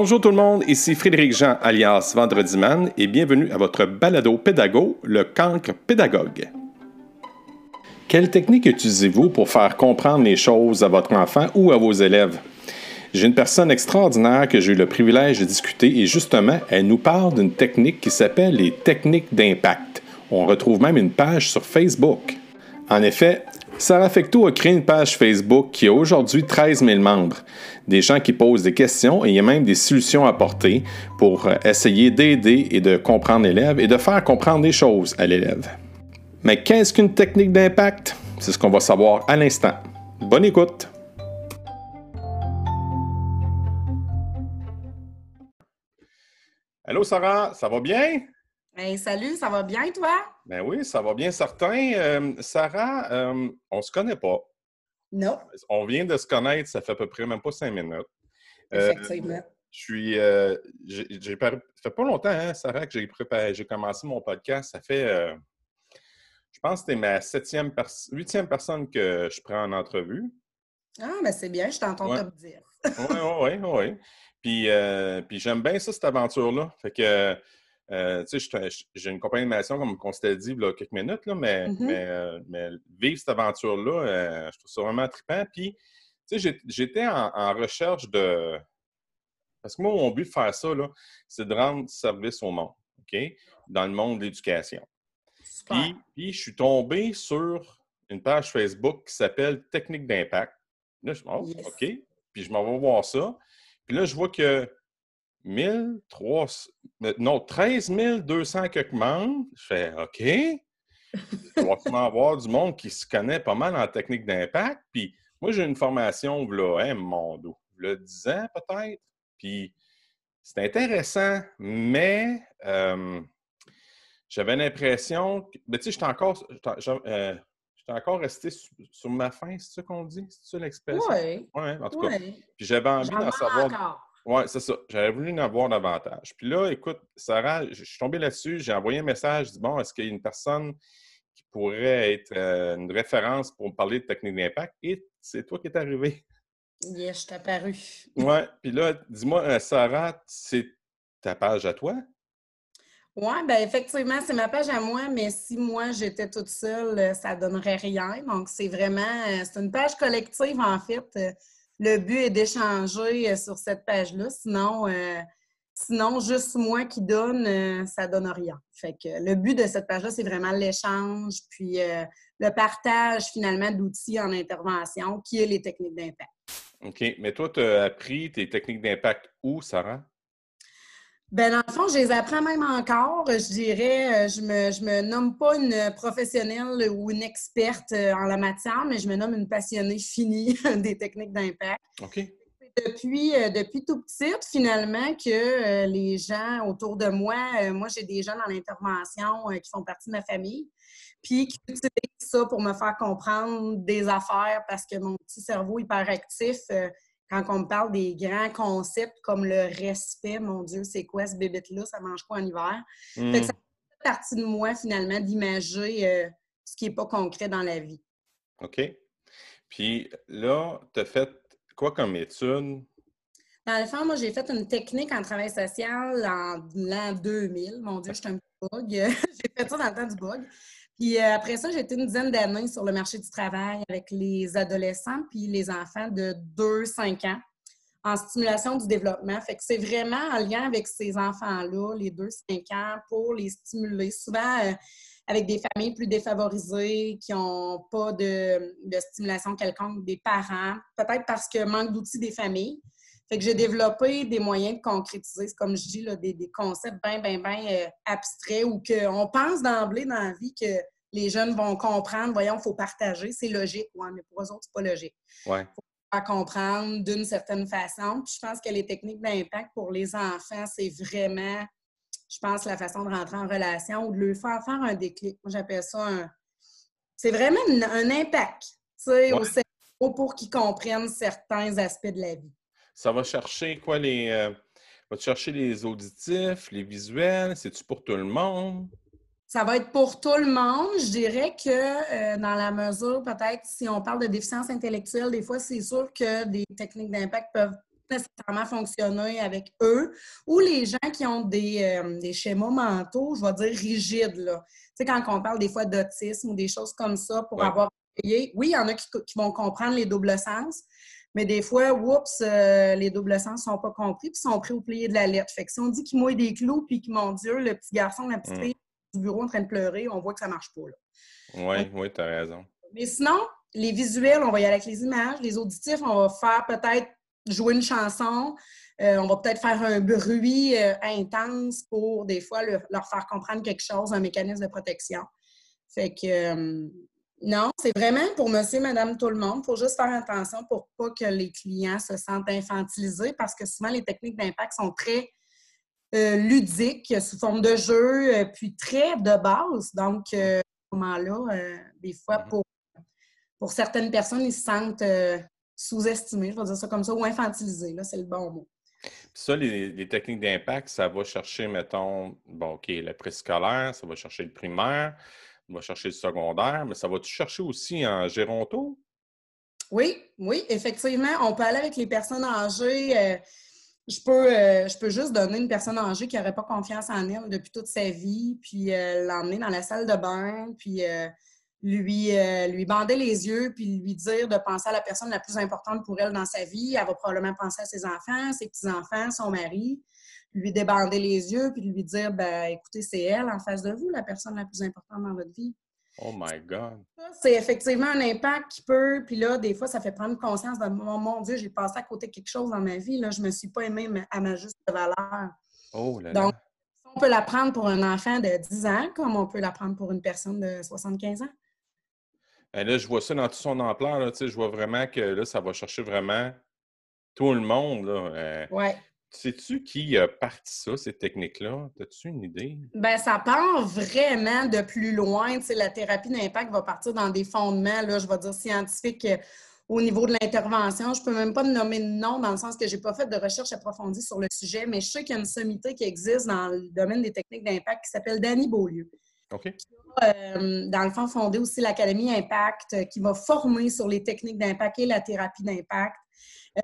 Bonjour tout le monde, ici Frédéric Jean alias Vendredi Man et bienvenue à votre balado pédago, le cancre pédagogue. Quelle technique utilisez-vous pour faire comprendre les choses à votre enfant ou à vos élèves? J'ai une personne extraordinaire que j'ai eu le privilège de discuter et justement, elle nous parle d'une technique qui s'appelle les techniques d'impact. On retrouve même une page sur Facebook. En effet, Sarah Fecto a créé une page Facebook qui a aujourd'hui 13 000 membres. Des gens qui posent des questions et il y a même des solutions à apporter pour essayer d'aider et de comprendre l'élève et de faire comprendre des choses à l'élève. Mais qu'est-ce qu'une technique d'impact? C'est ce qu'on va savoir à l'instant. Bonne écoute! Allô Sarah, ça va bien? salut, ça va bien toi? Ben oui, ça va bien certain. Euh, Sarah, euh, on se connaît pas. Non. On vient de se connaître, ça fait à peu près même pas cinq minutes. Euh, Effectivement. je suis. j'ai, ça fait pas longtemps, hein, Sarah, que j'ai j'ai commencé mon podcast. Ça fait. je pense que c'était ma septième, huitième personne que je prends en entrevue. Ah, mais c'est bien, je t'entends te dire. oui, oui, oui, oui. Puis, puis j'aime bien ça, cette aventure-là. Fait que euh, j'ai une compagnie d'animation, comme on s'était dit il y a quelques minutes, là, mais, mm-hmm. euh, mais, vivre cette aventure-là, euh, je trouve ça vraiment trippant. Puis, j'étais en, recherche de. Parce que moi, mon but de faire ça, c'est de rendre service au monde, OK? Dans le monde de l'éducation. Puis, puis, je suis tombé sur une page Facebook qui s'appelle Technique d'impact. Là, je me dis, oh, OK. Puis, je m'en vais voir ça. Puis là, je vois que 1300, non, 13 200 quelques membres. Je fais OK. Il va avoir du monde qui se connaît pas mal en technique d'impact. Puis moi, j'ai une formation, là, hein, mon dos, le 10 ans peut-être. Puis c'est intéressant, mais euh, j'avais l'impression que, ben, tu sais, j'étais encore, euh, encore resté sur, ma faim, c'est ça qu'on dit? C'est ça l'expression? Oui. Oui, en tout cas. Puis j'avais envie d'en savoir. Oui, c'est ça. J'avais voulu en avoir davantage. Puis là, écoute, Sarah, je suis tombé là-dessus, j'ai envoyé un message, je dis bon, est-ce qu'il y a une personne qui pourrait être euh, une référence pour me parler de technique d'impact? Et c'est toi qui es arrivé. Yes, je t'ai apparu. oui, puis là, dis-moi, euh, Sarah, c'est ta page à toi? Oui, bien effectivement, c'est ma page à moi, mais si moi j'étais toute seule, euh, ça ne donnerait rien. Donc, c'est vraiment, c'est une page collective en fait le but est d'échanger euh, sur cette page-là. Sinon, euh, sinon, juste moi qui donne, euh, ça donne rien. Fait que le but de cette page-là, c'est vraiment l'échange, puis le partage finalement d'outils en intervention, qui est les techniques d'impact. OK. Mais toi, tu as appris tes techniques d'impact où, Sarah? Ben dans le fond, je les apprends même encore. Je dirais, euh, je me, je me nomme pas une professionnelle ou une experte euh, en la matière, mais je me nomme une passionnée finie des techniques d'impact. OK. Depuis, euh, depuis tout petite, finalement, que les gens autour de moi, moi, j'ai des gens dans l'intervention qui font partie de ma famille, puis qui utilisent ça pour me faire comprendre des affaires parce que mon petit cerveau hyperactif quand on me parle des grands concepts comme le respect, mon Dieu, c'est quoi ce bébé-là? Ça mange quoi en hiver? Hmm. ça fait partie de moi, finalement, d'imager euh, ce qui n'est pas concret dans la vie. OK. Puis là, tu as fait quoi comme étude? Dans le fond, moi, j'ai fait une technique en travail social en l'an 2000. Mon Dieu, je suis un bug. j'ai fait ça dans le temps du bug. Puis euh, après ça, j'ai été une dizaine d'années sur le marché du travail avec les adolescents puis les enfants de 2-5 ans en stimulation du développement. Fait que c'est vraiment en lien avec ces enfants-là, les 2-5 ans, pour les stimuler. Souvent euh, avec des familles plus défavorisées qui n'ont pas de, stimulation quelconque des parents, peut-être parce que manque d'outils des familles. Fait que j'ai développé des moyens de concrétiser, comme je dis, là, des, concepts bien, bien, bien euh, abstraits ou qu'on pense d'emblée dans la vie que les jeunes vont comprendre, voyons, il faut partager, c'est logique, ouais, mais pour eux autres, c'est pas logique. Ouais. faut faire comprendre d'une certaine façon. Puis je pense que les techniques d'impact pour les enfants, c'est vraiment, je pense, la façon de rentrer en relation ou de leur faire faire un déclic. Moi, j'appelle ça un. C'est vraiment un impact, tu sais, au cerveau pour qu'ils comprennent certains aspects de la vie. Ça va chercher quoi les. Euh, va chercher les auditifs, les visuels? C'est-tu pour tout le monde? Ça va être pour tout le monde. Je dirais que euh, dans la mesure, peut-être, si on parle de déficience intellectuelle, des fois, c'est sûr que des techniques d'impact peuvent nécessairement fonctionner avec eux, ou les gens qui ont des, euh, schémas mentaux, je vais dire rigides. Là. Tu sais, quand on parle des fois d'autisme ou des choses comme ça pour avoir oui, il y en a qui, vont comprendre les doubles sens, mais des fois, oups, euh, les doubles sens ne sont pas compris puis sont pris au plié de la lettre. Fait que si on dit qu'ils mouillent des clous puis que, mon Dieu, le petit garçon, la petite mm. fille du bureau en train de pleurer, on voit que ça ne marche pas. Oui, oui, tu as raison. Mais sinon, les visuels, on va y aller avec les images. Les auditifs, on va faire peut-être jouer une chanson. Euh, on va peut-être faire un bruit euh, intense pour, des fois, leur faire comprendre quelque chose, un mécanisme de protection. Fait que, euh, non, c'est vraiment pour monsieur, madame, tout le monde. Il faut juste faire attention pour pas que les clients se sentent infantilisés parce que souvent, les techniques d'impact sont très ludiques, sous forme de jeu, puis très de base. Donc, à ce moment-là, des fois, mm-hmm. pour pour certaines personnes, ils se sentent euh, sous-estimés, je vais dire ça comme ça, ou infantilisés, là, c'est le bon mot. ça, les, techniques d'impact, ça va chercher, mettons, bon, OK, le préscolaire, ça va chercher le primaire, ça va chercher le secondaire, mais ça va tout chercher aussi en géronto? Oui, oui, effectivement. On peut aller avec les personnes âgées. Euh, je, peux, euh, je peux juste donner une personne âgée qui n'aurait pas confiance en elle depuis toute sa vie, puis l'emmener dans la salle de bain, puis lui, euh, lui bander les yeux puis lui dire de penser à la personne la plus importante pour elle dans sa vie. Elle va probablement penser à ses enfants, ses petits-enfants, son mari, lui débander les yeux puis lui dire ben écoutez, c'est elle en face de vous, la personne la plus importante dans votre vie. Oh my God! C'est effectivement un impact qui peut, puis là, des fois, ça fait prendre conscience de mon, Dieu, j'ai passé à côté de quelque chose dans ma vie, là, je me suis pas aimée à ma juste valeur. Oh là là. Donc, on peut l'apprendre pour un enfant de 10 ans, comme on peut l'apprendre pour une personne de 75 ans. Ben là, je vois ça dans tout son ampleur. Là, je vois vraiment que là, ça va chercher vraiment tout le monde. Là. Euh, ouais. Sais-tu qui a parti ça, ces techniques-là? As-tu une idée? Ben, ça part vraiment de plus loin. la thérapie d'impact va partir dans des fondements, là, je vais dire scientifiques euh, au niveau de l'intervention. Je ne peux même pas nommer de nom dans le sens que je n'ai pas fait de recherche approfondie sur le sujet, mais je sais qu'il y a une sommité qui existe dans le domaine des techniques d'impact qui s'appelle Danny Beaulieu. OK. Euh, dans le fond, fondé aussi l'Académie Impact, euh, qui va former sur les techniques d'impact et la thérapie d'impact.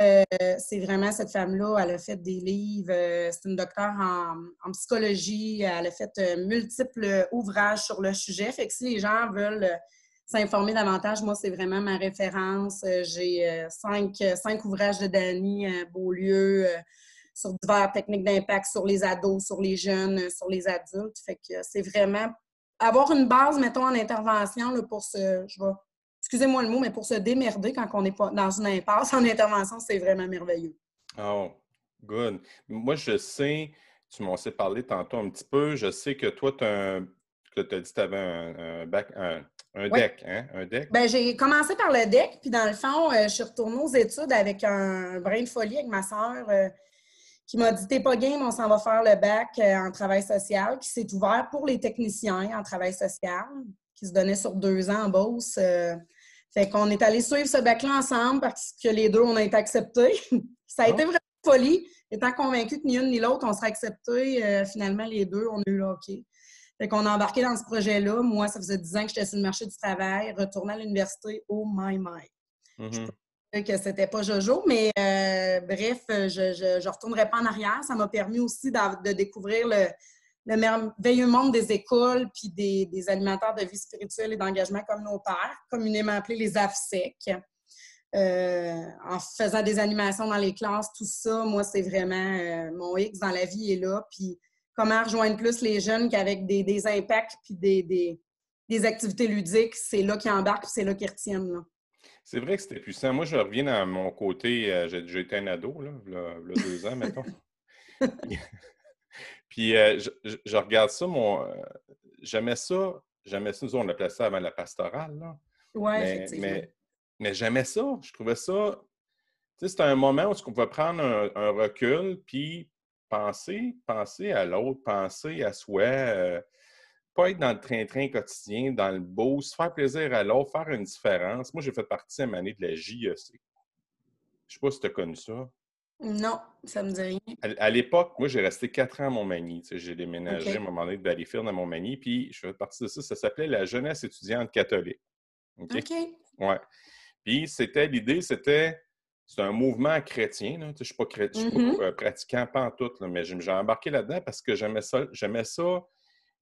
Euh, c'est vraiment cette femme-là, elle a fait des livres, c'est une docteure en, psychologie, elle a fait multiples ouvrages sur le sujet. Fait que si les gens veulent s'informer davantage, moi, c'est vraiment ma référence. J'ai cinq, cinq, ouvrages de Dany Beaulieu sur diverses techniques d'impact sur les ados, sur les jeunes, sur les adultes. Fait que c'est vraiment avoir une base, mettons, en intervention là, pour se. Je excusez-moi le mot, mais pour se démerder quand on n'est pas dans une impasse en intervention, c'est vraiment merveilleux. Oh, good. Moi, je sais, tu m'en sais parlé tantôt un petit peu, je sais que toi, tu as, dit que tu avais un, bac, un, deck, hein? Un deck? Ben, j'ai commencé par le deck, puis dans le fond, euh, je suis retournée aux études avec un brin de folie avec ma soeur. Euh, qui m'a dit T'es pas game, on s'en va faire le bac euh, en travail social, qui s'est ouvert pour les techniciens en travail social, qui se donnait sur deux ans en Beauce. Fait qu'on est allé suivre ce bac-là ensemble parce que les deux, on a été acceptés. Ça a été ah. vraiment folie. Étant convaincu que ni une ni l'autre, on serait acceptés, euh, finalement, les deux, on a eu le hockey. Fait qu'on a embarqué dans ce projet-là. Moi, ça faisait dix ans que j'étais sur le marché du travail, retourné à l'université, oh my my. Mm-hmm que c'était pas Jojo, mais euh, bref, je ne retournerai pas en arrière. Ça m'a permis aussi de, découvrir le, merveilleux monde des écoles puis des, des, animateurs de vie spirituelle et d'engagement communautaire, communément appelés les AFSEC. Euh, en faisant des animations dans les classes, tout ça, moi, c'est vraiment euh, mon X dans la vie est là. Puis comment rejoindre plus les jeunes qu'avec des, des impacts puis des, des, activités ludiques, c'est là qu'ils embarquent c'est là qu'ils retiennent. Là. C'est vrai que c'était puissant. Moi, je reviens à mon côté. Euh, j'ai été un ado, là, il y a deux ans, mettons. Puis, euh, je, regarde ça, mon. Euh, j'aimais ça. J'aimais ça. Nous, on appelait ça avant la pastorale, là. Oui, effectivement. Mais, mais j'aimais ça. Je trouvais ça. Tu sais, c'était un moment où on pouvait prendre un, recul, puis penser, penser à l'autre, penser à soi pas être dans le train-train quotidien, dans le beau, se faire plaisir à l'autre, faire une différence. Moi, j'ai fait partie cette année de la JEC. Je ne sais pas si tu as connu ça. Non, ça me dit rien. À, l'époque, moi, j'ai resté quatre ans à Montmagny. j'ai déménagé à un moment donné de Valleyfield à Montmagny, puis je fais partie de ça. Ça s'appelait la jeunesse étudiante catholique. OK? Ouais. Puis c'était l'idée, c'était c'est un mouvement chrétien. Je ne suis pas, chrétien, suis pas mm-hmm. pratiquant, pas en tout, mais j'ai embarqué là-dedans parce que j'aimais ça, j'aimais ça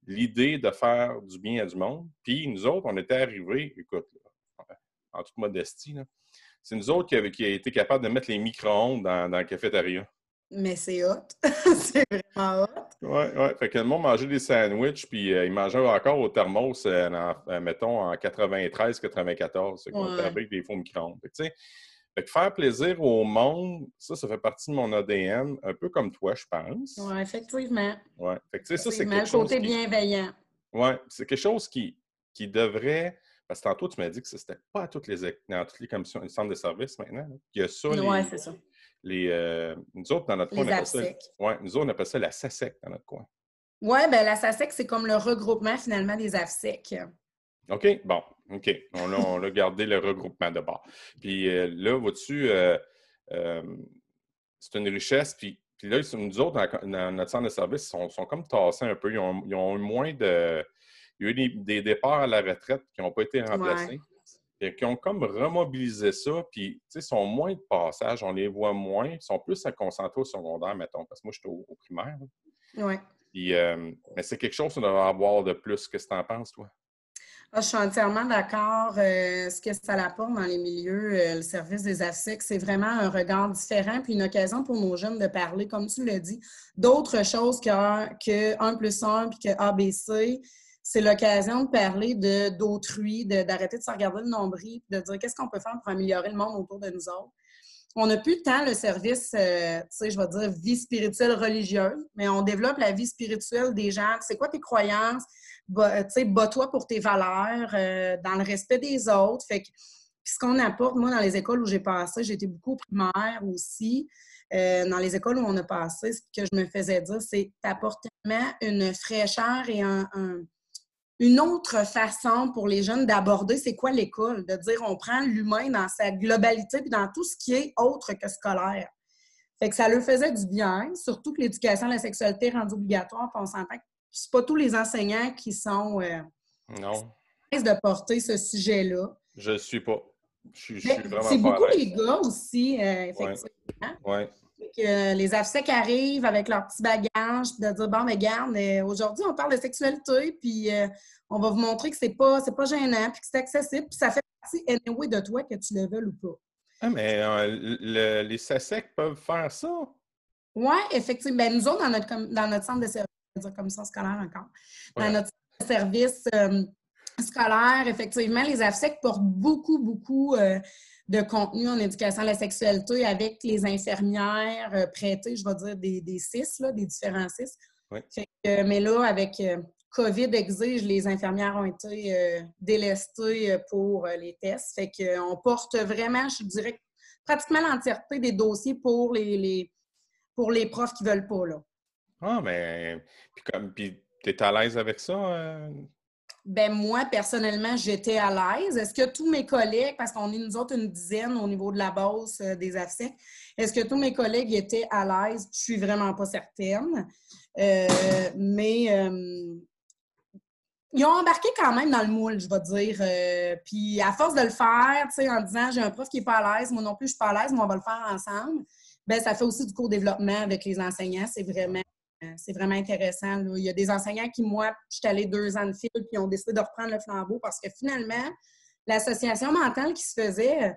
l'idée de faire du bien à du monde. Puis nous autres, on était arrivés, écoute, en toute modestie, c'est nous autres qui, avons été capables de mettre les micro-ondes dans, dans la cafétéria. Mais c'est hot. c'est vraiment hot. Oui, oui. Fait que le monde mangeait des sandwichs, puis euh, ils mangeaient encore au thermos, euh, euh, mettons, en 93-94. C'est qu'on avec des faux micro-ondes. Fait que faire plaisir au monde, ça, ça fait partie de mon ADN, un peu comme toi, je pense. Oui, effectivement. Oui. Fait que, ça, c'est quelque chose. côté bienveillant. Oui, c'est quelque chose qui, qui devrait. Parce que tantôt, tu m'as dit que ce n'était pas à toutes les, dans toutes les commissions, les centres de services maintenant. Il y a ça. Oui, c'est ça. Les, euh, nous autres, dans notre coin, on appelle ça, ouais, nous autres, on appelle ça la SASEC dans notre coin. Oui, bien, la SASEC, c'est comme le regroupement finalement des AFSEC. OK, bon, OK. On a, gardé le regroupement de bord. Puis euh, là, vois-tu, euh, c'est une richesse. Puis, puis là, nous autres, dans, notre centre de service, ils sont, comme tassés un peu. Ils ont, eu moins de. Il y a eu des, départs à la retraite qui n'ont pas été remplacés qui ont comme remobilisé ça, puis, tu sais, sont moins de passage, on les voit moins, ils sont plus à concentrer au secondaire, mettons, parce que moi, je suis au, primaire. Oui. Euh, mais c'est quelque chose qu'on devrait avoir de plus. Qu'est-ce que tu en penses, toi? Ah, je suis entièrement d'accord. Euh, ce que ça apporte dans les milieux, euh, le service des AFSEC, c'est vraiment un regard différent, puis une occasion pour nos jeunes de parler, comme tu l'as dit, d'autres choses que, que 1 plus 1 puis que ABC c'est l'occasion de parler d'autrui, d'arrêter de, se regarder le nombril, de dire qu'est-ce qu'on peut faire pour améliorer le monde autour de nous autres. On n'a plus tant le service, euh, tu sais, je vais dire vie spirituelle religieuse, mais on développe la vie spirituelle des gens. C'est quoi tes croyances? tu sais, bats-toi pour tes valeurs, euh, dans le respect des autres. Fait que, puis ce qu'on apporte, moi, dans les écoles où j'ai passé, j'étais beaucoup primaire aussi. Euh, dans les écoles où on a passé, ce que je me faisais dire, c'est t'apporter une fraîcheur et un, une autre façon pour les jeunes d'aborder c'est quoi l'école, de dire on prend l'humain dans sa globalité puis dans tout ce qui est autre que scolaire. Fait que ça leur faisait du bien, surtout que l'éducation à la sexualité est rendue obligatoire, puis on s'entend que c'est pas tous les enseignants qui sont euh, non. de porter ce sujet-là. Je suis pas. Je suis, vraiment C'est beaucoup les gars aussi, euh, effectivement. Ouais que les AFSEC arrivent avec leur petit bagage, de dire bon, mais garde, euh, aujourd'hui, on parle de sexualité, puis euh, on va vous montrer que c'est pas, pas gênant, puis que c'est accessible, puis ça fait partie anyway de toi que tu le veux ou pas. Ah, mais euh, les SASEC peuvent faire ça? Oui, effectivement. Nous autres, dans notre, dans notre centre de service, commission scolaire encore, dans notre centre de service scolaire, effectivement, les AFSEC portent beaucoup, beaucoup de contenu en éducation à la sexualité avec les infirmières euh, prêtées, je vais dire, des, des CIS, là, des différents CIS. mais là, avec euh, COVID exige, les infirmières ont été euh, délestées pour les tests. Fait qu'on porte vraiment, je dirais, pratiquement l'entièreté des dossiers pour les, pour les profs qui ne veulent pas. Là. Ah, mais puis comme puis tu es à l'aise avec ça? Ben moi, personnellement, j'étais à l'aise. Est-ce que tous mes collègues, parce qu'on est nous autres une dizaine au niveau de la base euh, des AFSEC, est-ce que tous mes collègues étaient à l'aise? Je suis vraiment pas certaine. Euh, mais euh, ils ont embarqué quand même dans le moule, je vais dire. puis à force de le faire, tu sais, en disant j'ai un prof qui n'est pas à l'aise, moi non plus je suis pas à l'aise, mais on va le faire ensemble. Ben ça fait aussi du co-développement avec les enseignants. C'est vraiment c'est vraiment intéressant. Il y a des enseignants qui, moi, je suis allée deux ans de fil, puis ont décidé de reprendre le flambeau parce que finalement, l'association mentale qui se faisait, euh,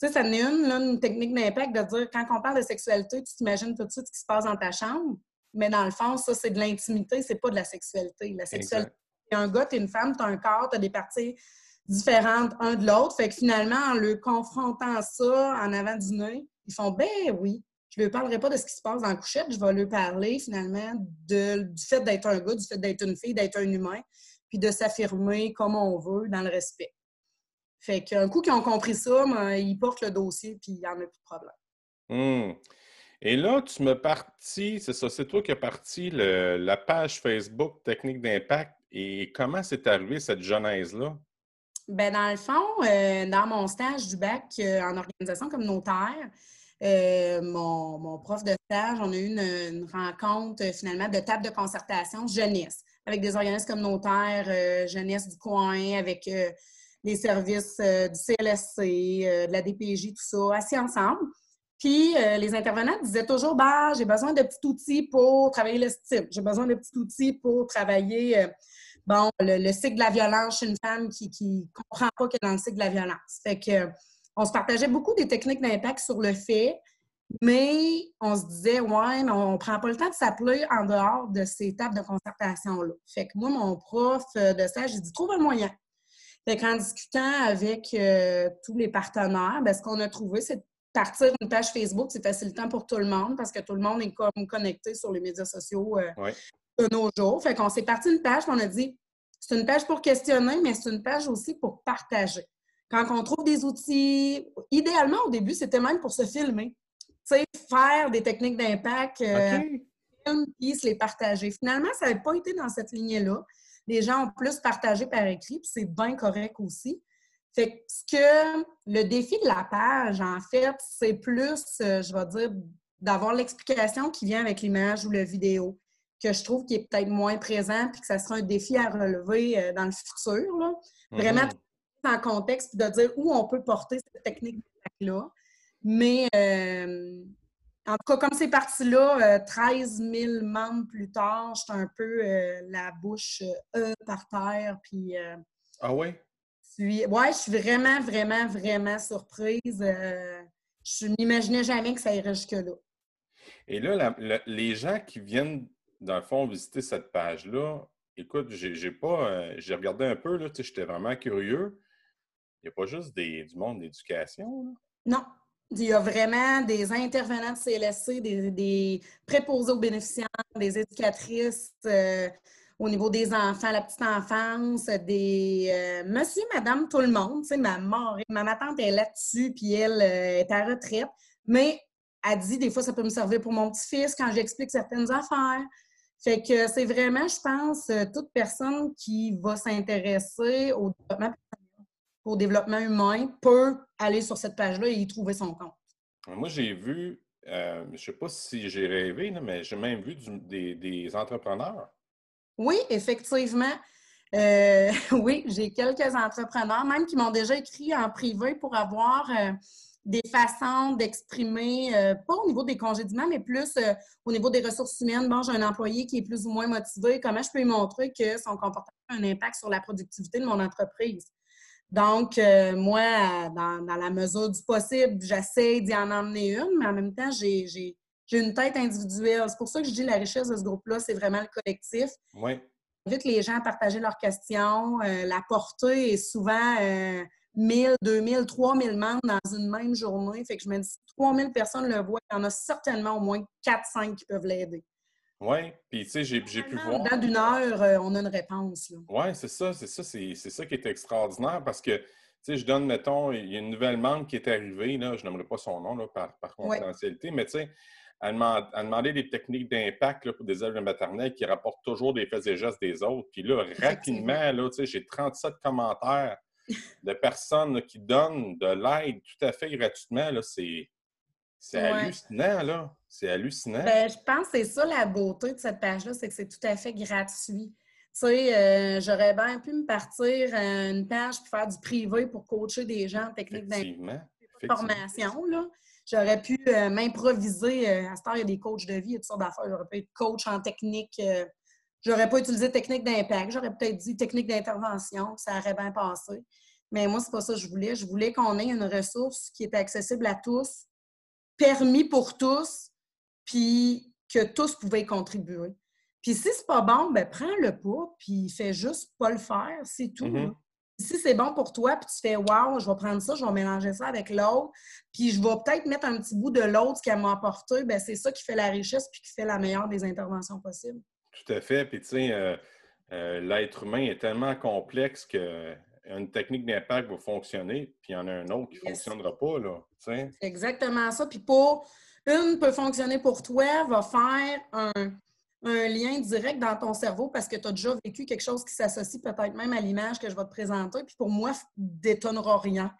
tu sais, ça n'est une, une technique d'impact de dire quand on parle de sexualité, tu t'imagines tout de suite ce qui se passe dans ta chambre. Mais dans le fond, ça, c'est de l'intimité, c'est pas de la sexualité. La sexualité, c'est un gars, t'es une femme, t'as un corps, t'as des parties différentes un de l'autre. Fait que finalement, en le confrontant ça en avant du nez, ils font ben oui, je ne lui parlerai pas de ce qui se passe dans la couchette, je vais lui parler finalement de, du fait d'être un gars, du fait d'être une fille, d'être un humain, puis de s'affirmer comme on veut dans le respect. Fait qu'un coup qu'ils ont compris ça, ben, ils portent le dossier, puis il n'y en a plus de problème. Hum. Et là, tu me parti, c'est ça, c'est toi qui as parti la page Facebook Technique d'impact. Et comment c'est arrivé cette genèse-là? Ben dans le fond, euh, dans mon stage du bac euh, en organisation communautaire, euh, mon, prof de stage, on a eu une, rencontre euh, finalement de table de concertation jeunesse avec des organismes communautaires, euh, jeunesse du coin, avec les services du CLSC, de la DPJ, tout ça, assis ensemble. Puis les intervenants disaient toujours bah, j'ai besoin de petits outils pour travailler le style, j'ai besoin de petits outils pour travailler bon, le, cycle de la violence chez une femme qui ne comprend pas qu'elle est dans le cycle de la violence. Fait que on se partageait beaucoup des techniques d'impact sur le fait, mais on se disait, ouais, mais on ne prend pas le temps de s'appeler en dehors de ces étapes de concertation-là. Fait que moi, mon prof de stage, j'ai dit, trouve un moyen. Fait qu'en discutant avec euh, tous les partenaires, ben, ce qu'on a trouvé, c'est de partir d'une page Facebook. C'est facilitant pour tout le monde parce que tout le monde est comme connecté sur les médias sociaux euh, de nos jours. Fait qu'on s'est parti d'une page, on a dit, c'est une page pour questionner, mais c'est une page aussi pour partager. Quand on trouve des outils, idéalement, au début, c'était même pour se filmer. Tu sais, faire des techniques d'impact, euh, puis se les partager. Finalement, ça n'a pas été dans cette lignée-là. Les gens ont plus partagé par écrit, puis c'est bien correct aussi. Fait que, que le défi de la page, en fait, c'est plus, euh, je vais dire, d'avoir l'explication qui vient avec l'image ou la vidéo, que je trouve qui est peut-être moins présent, puis que ça sera un défi à relever euh, dans le futur. Là. Vraiment, mhm en contexte de dire où on peut porter cette technique là Mais euh, en tout cas, comme c'est parti là, 13 euh, 000 membres plus tard, j'étais un peu euh, la bouche E par terre. Puis, ah ouais? Suis, ouais, je suis vraiment, vraiment, vraiment surprise. je n'imaginais jamais que ça irait jusque-là. Et là, les gens qui viennent, dans le fond, visiter cette page-là, écoute, j'ai pas. j'ai regardé un peu, là, j'étais vraiment curieux. Il n'y a pas juste du monde d'éducation. Non. Il y a vraiment des intervenants de CLSC, des, préposés aux bénéficiaires, des éducatrices euh, au niveau des enfants, la petite enfance, des euh, monsieur, madame, tout le monde. Tu sais, ma, ma tante est là-dessus, puis elle euh, est à retraite. Mais elle dit, des fois, ça peut me servir pour mon petit-fils quand j'explique certaines affaires. Fait que c'est vraiment, je pense, toute personne qui va s'intéresser au développement au développement humain peut aller sur cette page-là et y trouver son compte. Moi, j'ai vu, euh, je ne sais pas si j'ai rêvé, mais j'ai même vu des, entrepreneurs. Oui, effectivement. Euh, oui, j'ai quelques entrepreneurs, même qui m'ont déjà écrit en privé pour avoir euh, des façons d'exprimer, pas au niveau des congédiements, mais plus au niveau des ressources humaines. Bon, j'ai un employé qui est plus ou moins motivé. Comment je peux lui montrer que son comportement a un impact sur la productivité de mon entreprise? Donc, euh, moi, dans, la mesure du possible, j'essaie d'y en emmener une, mais en même temps, j'ai une tête individuelle. C'est pour ça que je dis la richesse de ce groupe-là, c'est vraiment le collectif. Oui. J'invite les gens à partager leurs questions. Euh, la portée est souvent euh, 1000, 2000, 3000 membres dans une même journée. Fait que je me dis, si 3000 personnes le voient, il y en a certainement au moins 4-5 qui peuvent l'aider. Oui, puis tu sais, j'ai pu voir. Dans d'une heure, euh, on a une réponse. Oui, c'est ça, c'est ça, c'est ça qui est extraordinaire parce que, tu sais, je donne, mettons, il y a une nouvelle membre qui est arrivée, là, je n'aimerais pas son nom là, par, par confidentialité, mais tu sais, elle, demandé des techniques d'impact pour des élèves maternelles qui rapportent toujours des faits et gestes des autres. Puis là, rapidement, là, tu sais, j'ai 37 commentaires de personnes qui donnent de l'aide tout à fait gratuitement. Là, c'est c'est hallucinant, là. C'est hallucinant. Ben, je pense que c'est ça la beauté de cette page-là, c'est que c'est tout à fait gratuit. Tu sais, euh, j'aurais bien pu me partir à une page pour faire du privé pour coacher des gens en technique d'information. J'aurais pu euh, m'improviser. Euh, à ce temps, il y a des coachs de vie, il y a toutes sortes d'affaires. J'aurais pu être coach en technique. j'aurais pas utilisé technique d'impact. J'aurais peut-être dit technique d'intervention. Ça aurait bien passé. Mais moi, c'est pas ça que je voulais. Je voulais qu'on ait une ressource qui est accessible à tous, permis pour tous, puis que tous pouvaient y contribuer. Puis si c'est pas bon, ben prends-le pas, puis fais juste pas le faire, c'est tout. Mm-hmm. Si c'est bon pour toi, puis tu fais Wow, je vais prendre ça, je vais mélanger ça avec l'autre, puis je vais peut-être mettre un petit bout de l'autre, qu'elle m'a apporté, ben c'est ça qui fait la richesse puis qui fait la meilleure des interventions possibles. Tout à fait. Puis tu sais, euh, euh, l'être humain est tellement complexe que une technique d'impact va fonctionner, puis il y en a un autre qui ne fonctionnera pas. Là, exactement ça. Puis pour une peut fonctionner pour toi, va faire un, lien direct dans ton cerveau parce que tu as déjà vécu quelque chose qui s'associe peut-être même à l'image que je vais te présenter. Puis pour moi, détonnera rien.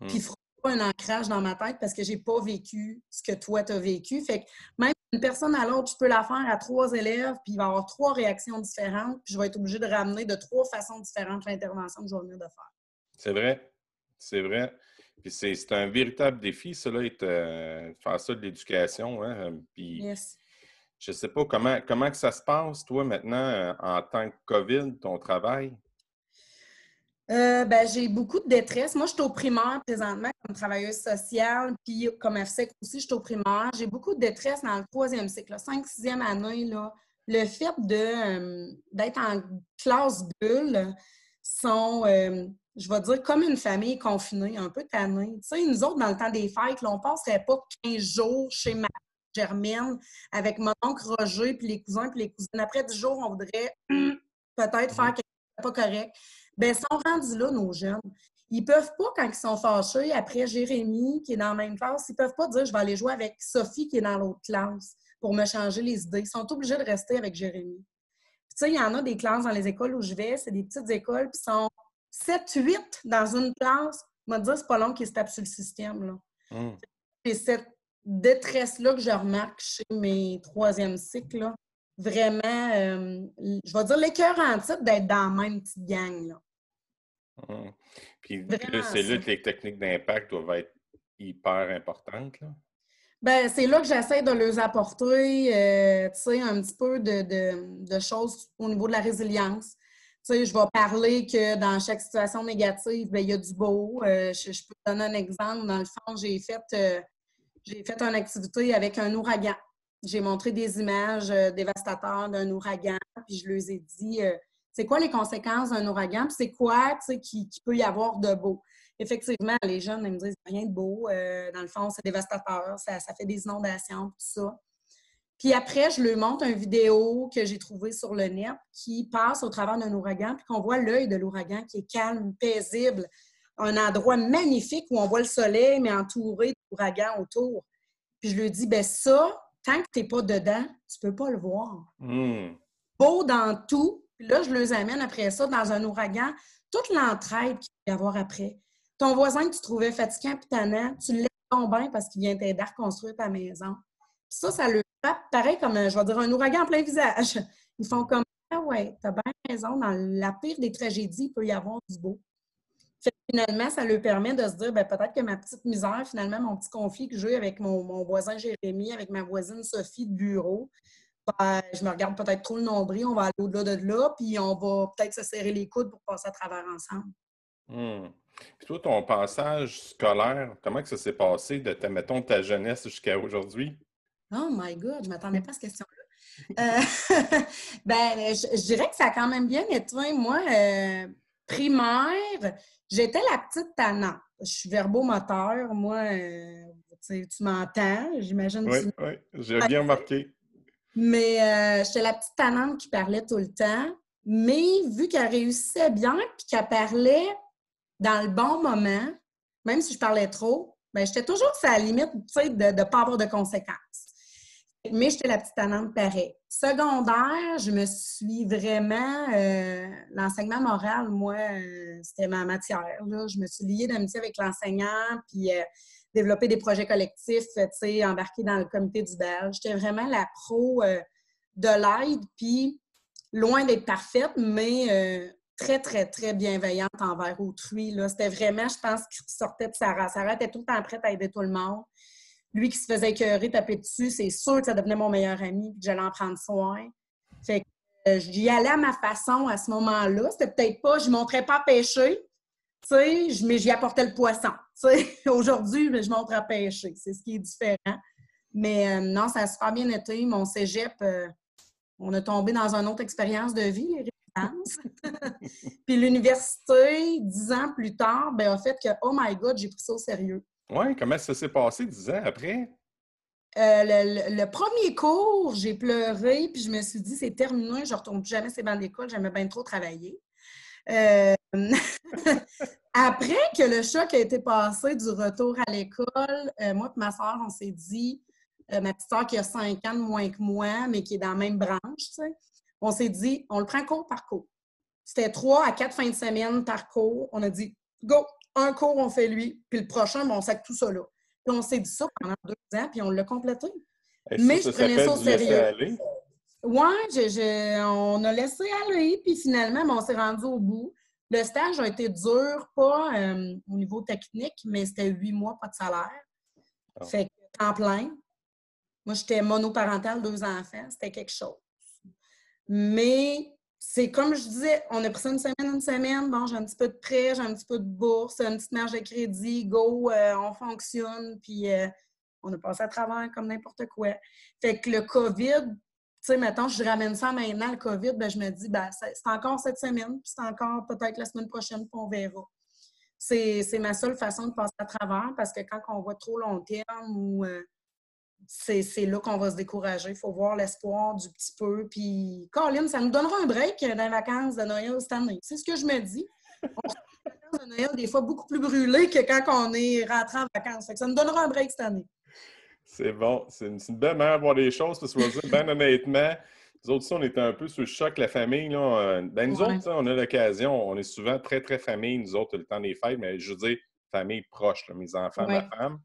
Hmm. Puis fera pas un ancrage dans ma tête parce que j'ai pas vécu ce que toi, tu as vécu. Fait que même une personne à l'autre, je peux la faire à trois élèves, puis il va y avoir trois réactions différentes, puis je vais être obligée de ramener de trois façons différentes l'intervention que je vais venir de faire. C'est vrai. C'est vrai. Puis c'est un véritable défi, cela, euh, faire ça de l'éducation. Hein? Puis je ne sais pas comment, comment que ça se passe, toi, maintenant, en tant que COVID, ton travail? Euh, ben, j'ai beaucoup de détresse. Moi, je suis au primaire présentement comme travailleuse sociale, puis comme FSEC aussi, je suis au primaire. J'ai beaucoup de détresse dans le troisième cycle, 5 sixième année. Là. Le fait euh, d'être en classe bulle sont, euh, je vais dire, comme une famille confinée, un peu tannée. Tu sais, nous autres, dans le temps des fêtes, là, on ne passerait pas 15 jours chez ma Germaine avec mon oncle Roger, puis les cousins, puis les cousines. Après 10 jours, on voudrait peut-être faire quelque chose de pas correct. Bien, ils sont rendus là, nos jeunes. Ils peuvent pas, quand ils sont fâchés, après Jérémy, qui est dans la même classe, ils peuvent pas dire je vais aller jouer avec Sophie, qui est dans l'autre classe, pour me changer les idées. Ils sont obligés de rester avec Jérémy. Tu sais, il y en a des classes dans les écoles où je vais, c'est des petites écoles, puis sont 7, 8 dans une classe. On dire, c'est pas long qu'ils se tapent sur le système. Là. Hum. C'est cette détresse-là que je remarque chez mes troisième cycles. Là. Vraiment, euh, je vais dire l'écœur en titre d'être dans la même petite gang. Là. Hum. Puis c'est là que les techniques d'impact doivent être hyper importantes. Là? Ben, c'est là que j'essaie de leur apporter euh, un petit peu de, choses au niveau de la résilience. Je vais parler que dans chaque situation négative, ben, il y a du beau. Euh, je, peux te donner un exemple. Dans le fond, j'ai fait, euh, fait une activité avec un ouragan. J'ai montré des images dévastateurs d'un ouragan, puis je leur ai dit c'est quoi les conséquences d'un ouragan, puis c'est quoi qui, qui peut y avoir de beau? Effectivement, les jeunes ils me disent rien de beau. Euh, dans le fond, c'est dévastateur, ça, ça, fait des inondations, tout ça. Puis après, je lui montre une vidéo que j'ai trouvée sur le net qui passe au travers d'un ouragan, puis qu'on voit l'œil de l'ouragan qui est calme, paisible, un endroit magnifique où on voit le soleil, mais entouré d'ouragans autour. Puis je lui dis, ben ça, tant que tu n'es pas dedans, tu ne peux pas le voir. Hmm. Beau dans tout. Puis là, je les amène après ça dans un ouragan, toute l'entraide qu'il va y avoir après. Ton voisin que tu trouvais fatiguant et tannant, tu le laisses tomber parce qu'il vient t'aider à reconstruire ta maison. Ça, ça le frappe pareil comme, je vais dire, un ouragan en plein visage. Ils font comme Ah ouais, t'as bien raison, dans la pire des tragédies, il peut y avoir du beau. finalement, ça lui permet de se dire ben, peut-être que ma petite misère, finalement, mon petit conflit que j'ai avec mon, voisin Jérémy, avec ma voisine Sophie de bureau, ben, je me regarde peut-être trop le nombril, on va aller au-delà de là, puis on va peut-être se serrer les coudes pour passer à travers ensemble. Mmh. Puis toi, ton passage scolaire, comment que ça s'est passé de, ta, mettons, ta jeunesse jusqu'à aujourd'hui? Oh my God, je ne m'attendais pas à cette question-là. Euh, ben, je, dirais que ça a quand même bien été. Moi, euh, primaire, j'étais la petite tannante. Je suis verbomoteur. Moi, euh, tu m'entends, j'imagine. Oui, oui, j'ai bien remarqué. Mais j'étais la petite tannante qui parlait tout le temps. Mais vu qu'elle réussissait bien puis qu'elle parlait dans le bon moment, même si je parlais trop, ben, j'étais toujours à la limite de ne pas avoir de conséquences. Mais j'étais la petite tannante pareil. Secondaire, je me suis vraiment. Euh, l'enseignement moral, moi, euh, c'était ma matière. Je me suis liée d'amitié avec l'enseignant, puis euh, des projets collectifs, embarquer dans le comité du Belge. J'étais vraiment la pro de l'aide, puis loin d'être parfaite, mais très, très, très bienveillante envers autrui. C'était vraiment, je pense, qu'il sortait de Sarah. Sarah était tout le temps prête à aider tout le monde. Lui qui se faisait écœurer, taper dessus, c'est sûr que ça devenait mon meilleur ami et que j'allais en prendre soin. Fait que euh, j'y allais à ma façon à ce moment-là. C'était peut-être pas, je montrais pas pêcher, mais j'y apportais le poisson. Aujourd'hui, je montre à pêcher. C'est ce qui est différent. Mais euh, non, ça a super bien été. Mon cégep, euh, on a tombé dans une autre expérience de vie, puis l'université, dix ans plus tard, ben, a fait que, oh my God, j'ai pris ça au sérieux. Oui, comment ça s'est passé dix ans après? Euh, le, premier cours, j'ai pleuré, puis je me suis dit, c'est terminé, je ne retourne plus jamais ces bancs d'école, j'aimais bien trop travailler. Euh, après que le choc a été passé du retour à l'école, euh, moi et ma soeur, on s'est dit, ma petite soeur qui a cinq ans de moins que moi, mais qui est dans la même branche, tu sais, on s'est dit, on le prend cours par cours. C'était trois à quatre fins de semaine par cours. On a dit, go, un cours, on fait lui, puis le prochain, ben, on sac tout ça là. Puis on s'est dit ça pendant deux ans, puis on l'a complété. Mais je prenais ça au sérieux. Oui, on a laissé aller, puis finalement, ben, on s'est rendu au bout. Le stage a été dur, pas euh, au niveau technique, mais c'était huit mois, pas de salaire. Ah. Fait que temps plein. Moi, j'étais monoparentale, deux enfants, c'était quelque chose. Mais c'est comme je disais, on a pris ça une semaine, une semaine. Bon, j'ai un petit peu de prêt, j'ai un petit peu de bourse, une petite marge de crédit, go, euh, on fonctionne, puis euh, on a passé à travers comme n'importe quoi. Fait que le COVID, tu sais, maintenant, je ramène ça maintenant, le COVID, ben, je me dis, ben, c'est encore cette semaine, puis c'est encore peut-être la semaine prochaine, puis on verra. C'est ma seule façon de passer à travers parce que quand on voit trop long terme ou. Euh, c'est là qu'on va se décourager. Il faut voir l'espoir du petit peu. Puis, Colin, ça nous donnera un break dans les vacances de Noël cette année. C'est ce que je me dis. On se les vacances de Noël des fois beaucoup plus brûlées que quand on est rentré en vacances. ça nous donnera un break cette année. C'est bon. C'est une, belle manière de voir les choses. Parce que, je dire, ben honnêtement, nous autres, on était un peu sous le choc, la famille. Là. Euh, ben, nous autres, on a l'occasion. On est souvent très, très famille, nous autres, le temps des fêtes. Mais je veux dire, famille proche, mes enfants, ma femme.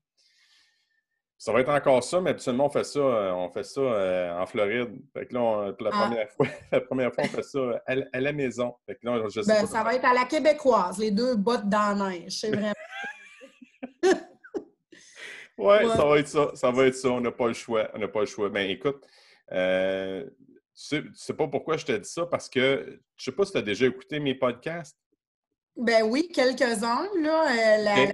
Ça va être encore ça, mais habituellement, on fait ça, euh, on fait ça euh, en Floride. Fait que là, la, ah. première fois, la première fois, on fait ça à, la maison. Fait que là, je sais ben, ça va être à la québécoise, les deux bottes dans la neige. C'est vraiment. oui, ça va être ça. Ça va être ça. On n'a pas le choix. On n'a pas le choix. Mais ben, écoute, euh, tu, sais, sais pas pourquoi je te dis ça, parce que je sais pas si tu as déjà écouté mes podcasts. Ben oui, quelques-uns. Là, la,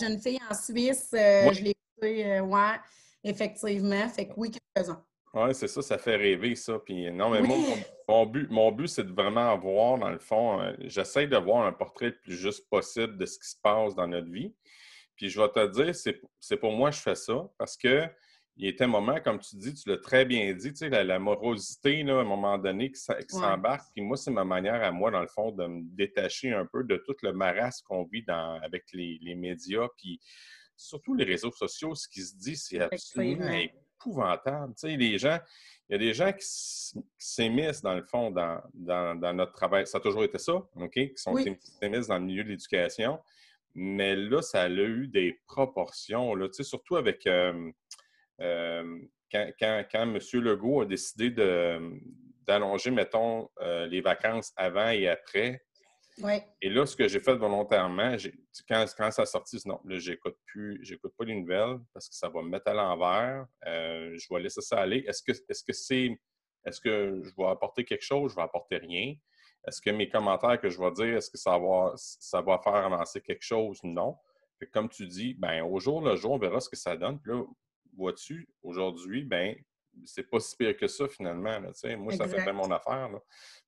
jeune fille en Suisse, je l'ai euh, ouais, effectivement. Fait que oui, quelques-uns. Oui, c'est ça, ça fait rêver, ça. Puis non, mais moi, mon, but, mon but c'est de vraiment voir, dans le fond, euh, j'essaie de voir un portrait le plus juste possible de ce qui se passe dans notre vie. Puis je vais te dire, c'est pour moi que je fais ça parce que il y a un moment, comme tu dis, tu l'as très bien dit, tu sais, la, morosité, là, à un moment donné, qui, s'embarque. Puis moi, c'est ma manière à moi, dans le fond, de me détacher un peu de tout le marasme qu'on vit dans, avec les, les médias. Puis surtout les réseaux sociaux, ce qui se dit, c'est absolument épouvantable. Tu sais, les gens, il y a des gens qui s'émissent, dans le fond, dans, notre travail. Ça a toujours été ça, OK? Qui sont s'émissent dans le milieu de l'éducation. Mais là, ça a eu des proportions, là, tu sais, surtout avec euh, euh, quand, quand, M. Legault a décidé d'allonger, mettons, euh, les vacances avant et après, et là, ce que j'ai fait volontairement, quand, quand ça a sorti, non, là, j'écoute plus, j'écoute pas les nouvelles parce que ça va me mettre à l'envers. Euh, je vais laisser ça aller. Est-ce que est-ce que c'est est-ce que je vais apporter quelque chose? Je vais apporter rien. Est-ce que mes commentaires que je vais dire, est-ce que ça va, ça va faire avancer quelque chose? Non. comme tu dis, ben, au jour le jour, on verra ce que ça donne. Puis là, vois-tu, aujourd'hui, ben, c'est pas si pire que ça finalement. moi, ça fait bien mon affaire.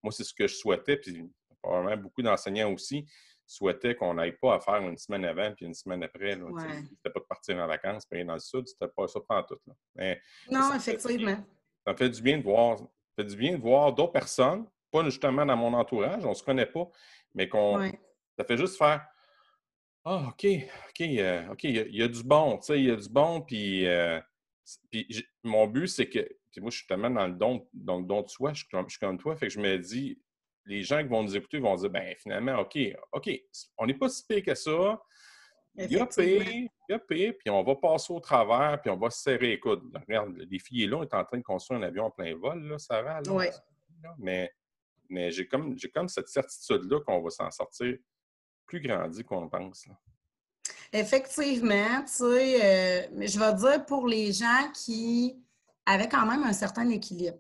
Moi, c'est ce que je souhaitais. Puis probablement beaucoup d'enseignants aussi souhaitaient qu'on n'aille pas à faire une semaine avant puis une semaine après. C'était pas de partir en vacances, puis dans le sud, c'était pas ça pas tout. Là. non, effectivement. ça fait du bien de voir, ça fait du bien de voir d'autres personnes, pas justement dans mon entourage, on se connaît pas, mais qu'on. Ça fait juste faire Ah, OK, OK, euh, OK, il y, a du bon, tu sais, il y a du bon, puis, euh, mon but, c'est que. moi, je suis tellement dans le don, dans le don de soi, je suis comme toi, fait que je me dis, les gens qui vont nous écouter vont dire ben finalement, OK, OK, on n'est pas si pire que ça. Il y a pire, il y a pire, puis on va passer au travers, puis on va se serrer Écoute, Regarde, les filles là, on est en train de construire un avion en plein vol, là, ça va. Là, Mais, mais j'ai comme, comme cette certitude-là qu'on va s'en sortir plus grandi qu'on pense. Effectivement, tu sais, euh, je vais dire pour les gens qui avaient quand même un certain équilibre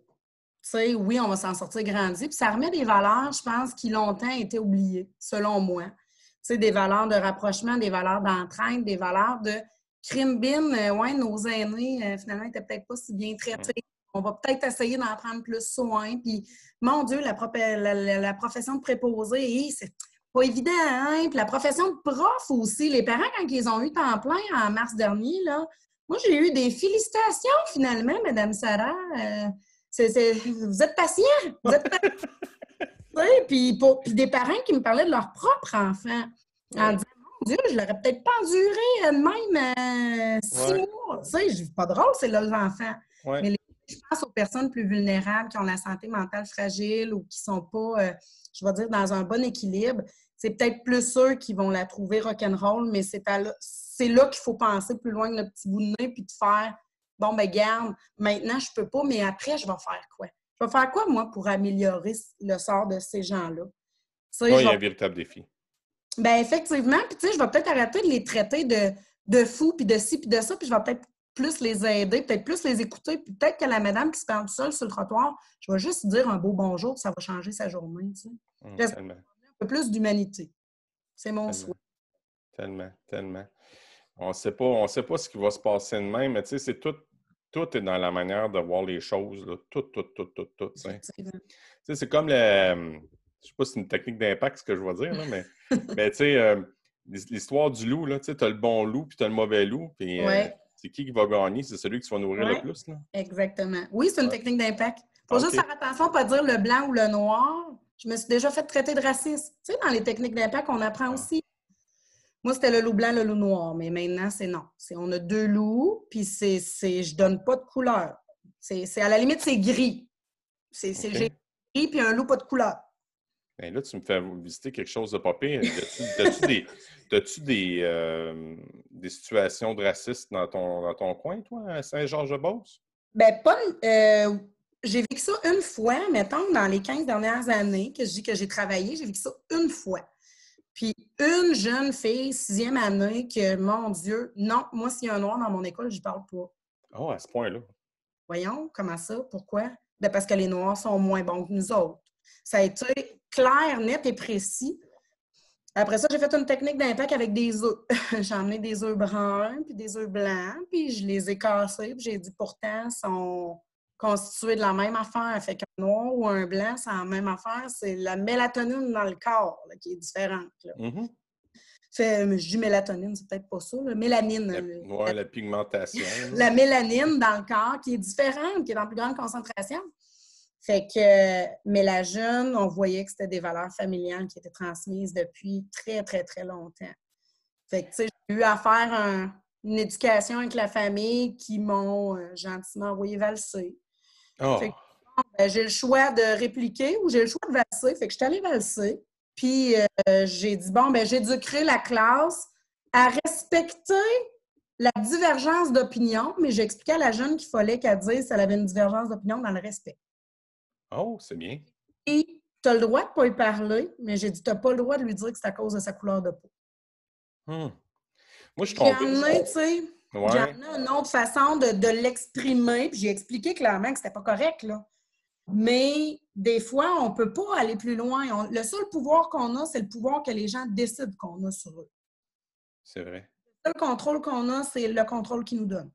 sais, oui, on va s'en sortir grandi. Puis ça remet des valeurs, je pense, qui longtemps étaient oubliées, selon moi. Tu sais, des valeurs de rapprochement, des valeurs d'entraide, des valeurs de crime bin. Euh, ouais, nos aînés, euh, finalement, n'étaient peut-être pas si bien traités. On va peut-être essayer d'en prendre plus soin. Puis, mon Dieu, la, la, profession de préposé, c'est pas évident, hein? Puis la profession de prof aussi. Les parents, quand ils ont eu temps plein en mars dernier, là, moi, j'ai eu des félicitations, finalement, Madame Sarah. Euh, vous êtes patient, vous êtes puis, puis des parents qui me parlaient de leur propre enfant en disant Mon Dieu, je l'aurais peut-être pas enduré euh, même euh, six mois. Tu sais, c'est pas drôle, c'est leurs enfants. Mais je pense aux personnes plus vulnérables qui ont la santé mentale fragile ou qui sont pas, euh, je vais dire, dans un bon équilibre. C'est peut-être plus eux qui vont la trouver rock'n'roll, mais c'est là qu'il faut penser plus loin que le petit bout de nez puis de faire bon, ben garde, maintenant, je peux pas, mais après, je vais faire quoi? Je vais faire quoi, moi, pour améliorer le sort de ces gens-là? Oui, il y a un véritable défi. Ben effectivement, puis tu sais, je vais peut-être arrêter de les traiter de, de fous, puis de ci, puis de ça, puis je vais peut-être plus les aider, peut-être plus les écouter, puis peut-être que la madame qui se parle seule sur le trottoir, je vais juste dire un beau bonjour, ça va changer sa journée, tu sais. Mmh, un peu plus d'humanité. C'est mon souhait. Tellement, tellement. On ne sait pas, sait pas ce qui va se passer de même, mais tu sais, c'est tout, tout est dans la manière de voir les choses, là. tout, tout, tout, tout, tout. Tu sais, c'est comme le, je sais pas si c'est une technique d'impact ce que je vais dire, là, mais, mais tu sais, euh, l'histoire du loup, tu sais, as le bon loup puis tu as le mauvais loup. Puis, euh, c'est qui qui va gagner? C'est celui qui se va nourrir le plus? Là? Exactement. Oui, c'est une technique d'impact. Il faut juste faire attention à ne pas dire le blanc ou le noir. Je me suis déjà fait traiter de raciste. Tu sais, dans les techniques d'impact, on apprend ah. aussi. Moi, c'était le loup blanc, le loup noir, mais maintenant, c'est non. on a deux loups, puis c'est, je donne pas de couleur. C'est, à la limite, c'est gris. C'est, gris, puis un loup pas de couleur. Ben là, tu me fais visiter quelque chose de pas pire. As-tu des, as-tu des, euh, des, situations de racisme dans ton, dans ton coin, toi, à Saint-Georges-de-Beauce? Ben, pas. Euh, j'ai vécu ça une fois, mettons, dans les 15 dernières années que je dis que j'ai travaillé, j'ai vécu ça une fois. Puis une jeune fille, sixième année, que, mon Dieu, non, moi, s'il y a un noir dans mon école, je parle pas. Oh, à ce point-là. Voyons, comment ça? Pourquoi? Ben parce que les Noirs sont moins bons que nous autres. Ça a été clair, net et précis. Après ça, j'ai fait une technique d'impact avec des œufs. j'ai emmené des œufs bruns puis des œufs blancs, puis je les ai cassés, puis j'ai dit pourtant, sont constitués de la même affaire. Fait qu'un noir ou un blanc, c'est la même affaire. C'est la mélatonine dans le corps qui est différente. Mm-hmm. Fait, je dis mélatonine, c'est peut-être pas ça. La mélanine. La, la pigmentation. la mélanine dans le corps qui est différente, qui est en plus grande concentration. Fait que, mais la jeune, on voyait que c'était des valeurs familiales qui étaient transmises depuis très, très, très longtemps. Fait que, tu sais, j'ai eu à faire une éducation avec la famille qui m'ont euh, gentiment envoyé valser. Oh. Ben, j'ai le choix de répliquer ou j'ai le choix de valser. Fait que je suis allée valser. Puis euh, j'ai dit, bon, ben j'éduquerai la classe à respecter la divergence d'opinion, mais j'ai expliqué à la jeune qu'il fallait qu'elle dise si elle avait une divergence d'opinion dans le respect. Oh, c'est bien. Et tu as le droit de ne pas lui parler, mais j'ai dit, tu n'as pas le droit de lui dire que c'est à cause de sa couleur de peau. Hmm. Moi, je comprends. tu sais. Ouais. une autre façon de, l'exprimer. Puis j'ai expliqué clairement que c'était pas correct, là. Mais des fois, on ne peut pas aller plus loin. le seul pouvoir qu'on a, c'est le pouvoir que les gens décident qu'on a sur eux. C'est vrai. Le seul contrôle qu'on a, c'est le contrôle qu'ils nous donnent.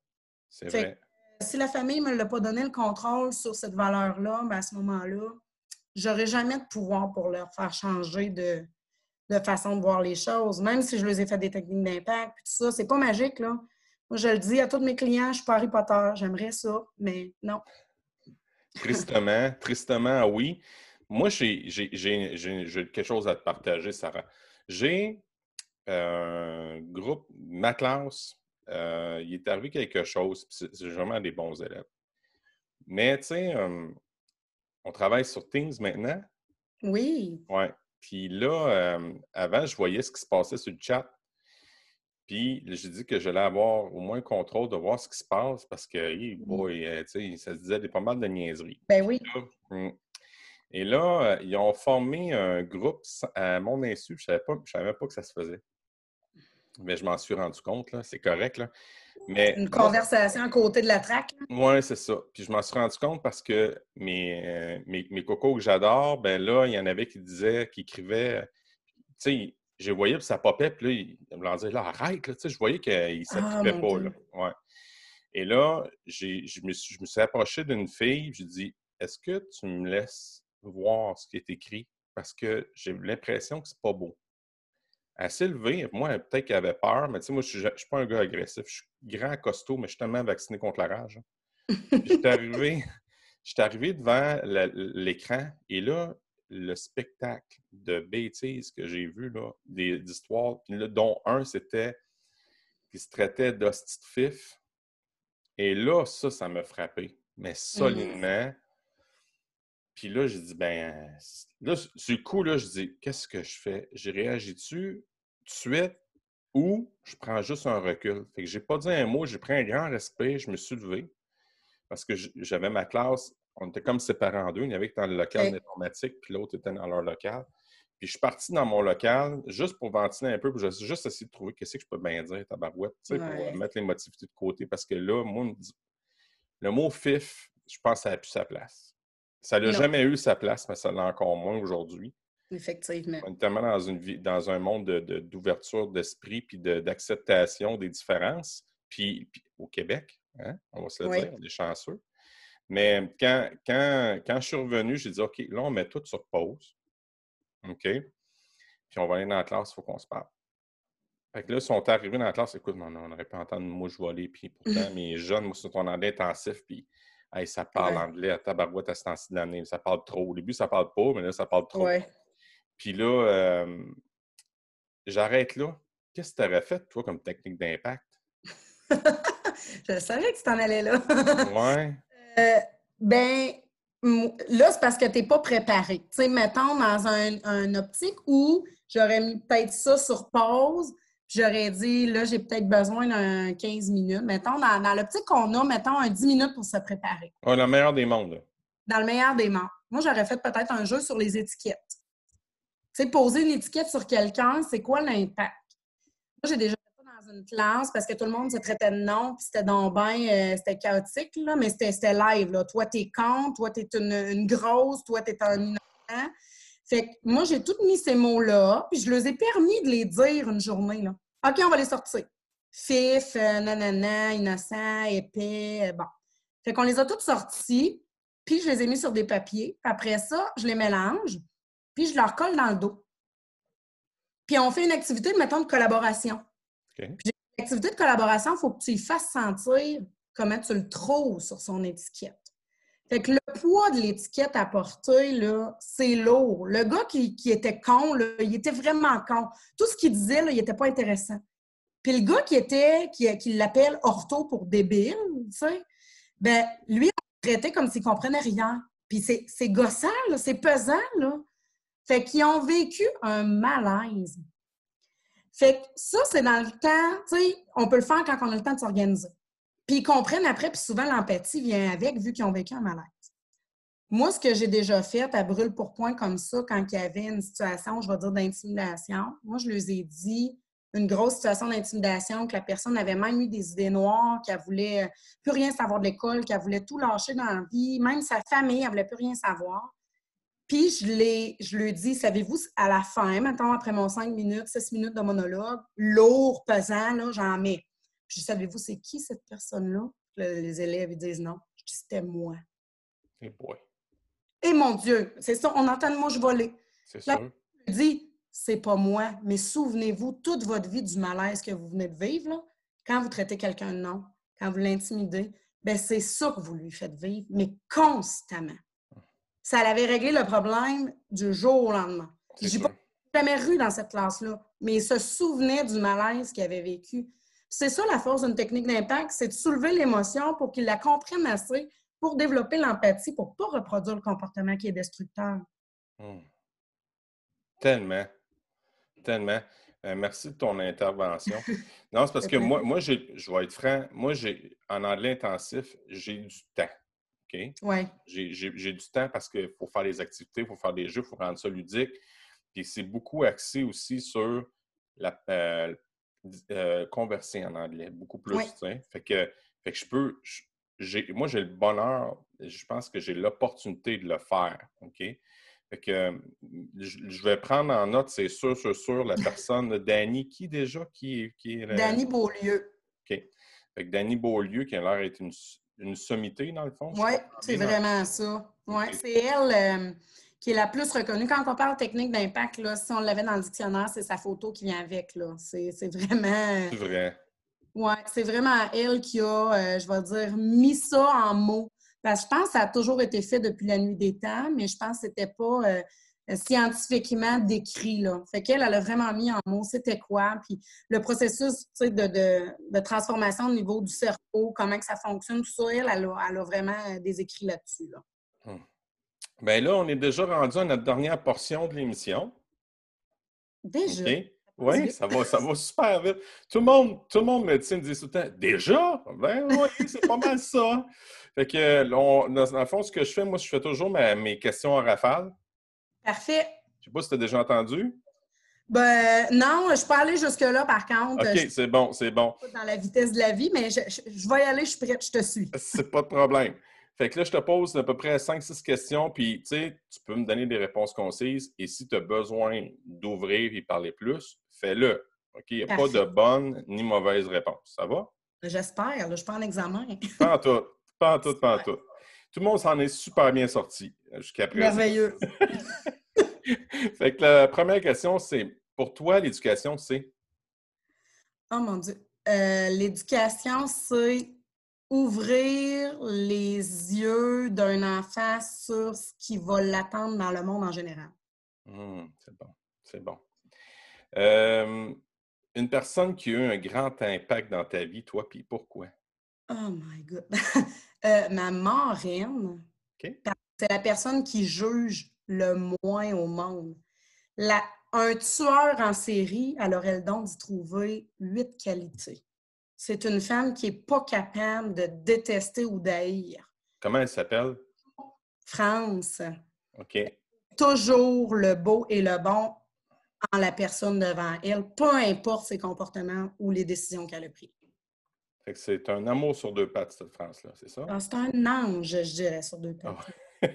C'est vrai si la famille ne me l'a pas donné le contrôle sur cette valeur-là, ben, à ce moment-là, j'aurais jamais de pouvoir pour leur faire changer de, façon de voir les choses, même si je les ai fait des techniques d'impact, tout ça. C'est pas magique, là. Moi, je le dis à tous mes clients, je suis pas Harry Potter, j'aimerais ça, mais non. Tristement, tristement, oui. Moi, j'ai quelque chose à te partager, Sarah. J'ai euh, un groupe, ma classe, euh, il est arrivé quelque chose, c'est vraiment des bons élèves. Mais, tu sais, on travaille sur Teams maintenant. Oui. Oui. Puis là, avant, je voyais ce qui se passait sur le chat. Puis j'ai dit que j'allais avoir au moins le contrôle de voir ce qui se passe parce que, euh, sais, ça se disait des pas mal de niaiseries. Ben oui. Hum. Et là, ils ont formé un groupe à mon insu. Je ne savais, savais pas que ça se faisait mais je m'en suis rendu compte, là, c'est correct. Là. Mais, Une conversation à côté de la traque. Oui, c'est ça. Puis je m'en suis rendu compte parce que mes, euh, mes, cocos que j'adore, ben là, il y en avait qui disaient, qui écrivaient, tu sais, je voyais, puis ça popait, puis là, ils me disaient, là, arrête, là, tu sais, je voyais qu'ils ne s'appliquaient ah, pas, là. Ouais. Et là, je me, suis, je me suis approché d'une fille, je dit, est-ce que tu me laisses voir ce qui est écrit? Parce que j'ai l'impression que c'est pas beau assez levé. Moi, peut-être qu'elle avait peur, mais tu sais, moi, je ne suis, pas un gars agressif. Je suis grand, costaud, mais je suis tellement vacciné contre la rage. Hein. J'étais arrivé, arrivé devant l'écran et là, le spectacle de bêtises que j'ai vu, là, d'histoires, dont un, c'était qui se traitait d'hostie fif. Et là, ça, ça m'a frappé, mais mmh. solidement. Puis là, j'ai dit, ben, là, du coup, là, je dis, qu'est-ce que je fais? J'ai réagi dessus tout de suite ou je prends juste un recul. Fait que j'ai pas dit un mot, j'ai pris un grand respect, je me suis levé parce que j'avais ma classe, on était comme séparés en deux. Il y avait qui dans le local d'informatique, puis l'autre était dans leur local. Puis je suis parti dans mon local juste pour ventiler un peu, pour juste essayer de trouver qu'est-ce que je peux bien dire, tabarouette, tu sais, pour mettre l'émotivité de côté. Parce que là, moi, le mot FIF, je pense que ça n'a plus sa place. Ça n'a jamais eu sa place, mais ça l'a encore moins aujourd'hui. Effectivement. On est tellement dans, une vie, dans un monde d'ouverture d'esprit puis d'acceptation des différences. Puis, au Québec, hein, on va se le dire, on est chanceux. Mais quand, quand, quand je suis revenu, j'ai dit OK, là, on met tout sur pause. OK? Puis on va aller dans la classe, il faut qu'on se parle. Fait que là, ils sont arrivés dans la classe, écoute, on n'aurait pas entendu mouche voler, puis pourtant, mes jeunes, moi, sont en anglais intensif, puis ça parle anglais à tabarouette à ce temps-ci de l'année. Ça parle trop. Au début, ça parle pas, mais là, ça parle trop. Puis là, euh, j'arrête là. Qu'est-ce que tu aurais fait, toi, comme technique d'impact? je savais que tu t'en allais là. ouais. Euh, ben, là, c'est parce que tu n'es pas préparé. Tu sais, mettons dans un, optique où j'aurais mis peut-être ça sur pause, j'aurais dit, là, j'ai peut-être besoin d'un 15 minutes. Mettons, dans, l'optique qu'on a, mettons, un 10 minutes pour se préparer. dans le meilleur des mondes. Dans le meilleur des mondes. Moi, j'aurais fait peut-être un jeu sur les étiquettes. Tu sais, poser une étiquette sur quelqu'un, c'est quoi l'impact? Moi, j'ai déjà une classe parce que tout le monde se traitait de nom, puis c'était donc bien, euh, c'était chaotique, là, mais c'était live. Là. Toi, t'es con, toi, t'es une, une grosse, toi, t'es un innocent. Fait que moi, j'ai tout mis ces mots-là, puis je leur ai permis de les dire une journée. Là. OK, on va les sortir. Fif, euh, nanana, innocent, épais, euh, bon. Fait qu'on les a toutes sortis, puis je les ai mis sur des papiers. Après ça, je les mélange, puis je leur colle dans le dos. Puis on fait une activité, mettons, de collaboration. L'activité de collaboration, il faut que tu y fasses sentir comment tu le trouves sur son étiquette. Fait que le poids de l'étiquette à porter, là, c'est lourd. Le gars qui, était con, là, il était vraiment con. Tout ce qu'il disait, là, il n'était pas intéressant. Puis le gars qui était, qui, qui l'appelle ortho pour débile, tu sais, ben, lui, on traitait comme s'il comprenait rien. Puis c'est gossant, c'est pesant, là. Fait qu'ils ont vécu un malaise. Fait que ça, c'est dans le temps, tu sais, on peut le faire quand on a le temps de s'organiser. Puis ils comprennent après, puis souvent l'empathie vient avec, vu qu'ils ont vécu un malaise. Moi, ce que j'ai déjà fait à brûle pour point comme ça, quand il y avait une situation, je vais dire, d'intimidation, moi, je leur ai dit une grosse situation d'intimidation, que la personne avait même eu des idées noires, qu'elle voulait plus rien savoir de l'école, qu'elle voulait tout lâcher dans la vie, même sa famille, elle voulait plus rien savoir. Puis je, l'ai, je lui dis, savez-vous, à la fin, maintenant après mon 5 minutes, 6 minutes de monologue, lourd, pesant, là, j'en mets. Puis savez-vous, c'est qui cette personne-là? Les élèves, ils disent non. Je dis, c'était moi. Et boy. Et mon Dieu, c'est ça, on entend le mot je volais. C'est ça. Je dis, c'est pas moi, mais souvenez-vous toute votre vie du malaise que vous venez de vivre, là, quand vous traitez quelqu'un de non, quand vous l'intimidez, ben c'est ça que vous lui faites vivre, mais constamment ça avait réglé le problème du jour au lendemain. Je n'ai pas jamais rue dans cette classe-là, mais il se souvenait du malaise qu'il avait vécu. C'est ça la force d'une technique d'impact, c'est de soulever l'émotion pour qu'il la comprenne assez pour développer l'empathie, pour ne pas reproduire le comportement qui est destructeur. Hmm. Tellement. Tellement. Euh, merci de ton intervention. non, c'est parce que moi, moi je vais être franc, moi, j'ai en anglais intensif, j'ai du temps. OK? Ouais. J'ai du temps parce qu'il faut faire des activités, il faut faire des jeux, il faut rendre ça ludique. Puis c'est beaucoup axé aussi sur la euh, euh, converser en anglais, beaucoup plus. Fait, que, fait que je peux. moi, j'ai le bonheur, je pense que j'ai l'opportunité de le faire. OK? Fait que je, vais prendre en note, c'est sûr, sûr, sûr, la personne de Danny, qui déjà? Qui, qui est Danny Beaulieu. OK. Fait que Danny Beaulieu, qui a l'air d'être une une sommité, dans le fond. Oui, c'est vraiment ça. Oui, c'est elle euh, qui est la plus reconnue. Quand on parle technique d'impact, si on l'avait dans le dictionnaire, c'est sa photo qui vient avec. C'est vraiment. C'est vrai. Oui, c'est vraiment elle qui a, euh, je vais dire, mis ça en mots. Parce que je pense que ça a toujours été fait depuis la nuit des temps, mais je pense que c'était pas. Euh, scientifiquement décrit. Là. Fait qu'elle, elle a vraiment mis en mots c'était quoi, puis le processus de, de, de, transformation au niveau du cerveau, comment que ça fonctionne, tout ça, elle, elle a, vraiment des écrits là-dessus. Là. Bien là, on est déjà rendu à notre dernière portion de l'émission. Déjà? Oui, ça va, ça va super vite. Tout le monde, tout le monde me dit, me dit tout le temps, déjà? Ben oui, c'est pas mal ça. Fait que, dans le fond, ce que je fais, moi, je fais toujours mes questions en rafale. Parfait. sais pas si tu as déjà entendu. Ben, non, je peux aller jusque-là, par contre. OK, c'est bon, c'est bon. Dans la vitesse de la vie, mais je, je, vais y aller, je suis prête, je te suis. C'est pas de problème. Fait que là, je te pose à peu près 5-6 questions, puis tu sais, tu peux me donner des réponses concises. Et si tu as besoin d'ouvrir et parler plus, fais-le. OK? Il n'y a pas de bonne ni mauvaise réponse. Ça va? J'espère. Je prends un examen. Pas en tout. Pas en tout, pas en tout. Tout le monde s'en est super bien sorti euh, jusqu'à présent. Merveilleux. fait que la première question, c'est pour toi, l'éducation, c'est? Oh mon Dieu. Euh, l'éducation, c'est ouvrir les yeux d'un enfant sur ce qui va l'attendre dans le monde en général. Mmh, c'est bon. C'est bon. Euh, une personne qui a eu un grand impact dans ta vie, toi, puis pourquoi? Oh my God. euh, ma marraine, c'est la personne qui juge le moins au monde. La, un tueur en série, elle aurait le don d'y trouver huit qualités. C'est une femme qui n'est pas capable de détester ou d'haïr. Comment elle s'appelle? France. OK. Toujours le beau et le bon en la personne devant elle, peu importe ses comportements ou les décisions qu'elle a prises. C'est un amour sur deux pattes, cette France-là, c'est ça? Ah, c'est un ange, je dirais, sur deux pattes. Ah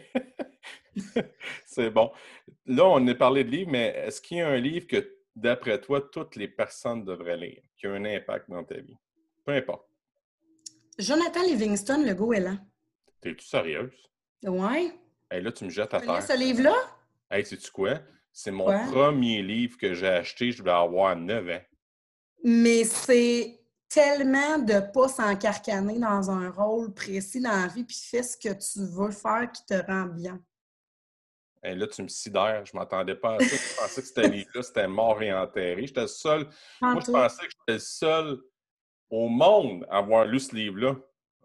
c'est bon. Là, on a parlé de livres, mais est-ce qu'il y a un livre que, d'après toi, toutes les personnes devraient lire, qui a un impact dans ta vie? Peu importe. Jonathan Livingston, Le goéland. T'es-tu sérieuse? Ouais. Hey, là, tu me jettes à terre. ce livre-là? Hey, sais-tu quoi? C'est mon premier livre que j'ai acheté, je devais avoir 9 ans. Mais c'est tellement de ne pas s'encarcaner dans un rôle précis dans la vie, puis fais ce que tu veux faire qui te rend bien. Et là, tu me sidères. Je ne m'attendais pas à ça. Je pensais que c'était livre-là, c'était mort et enterré. J'étais seul. Moi, je pensais que j'étais le seul au monde avoir lu ce livre-là.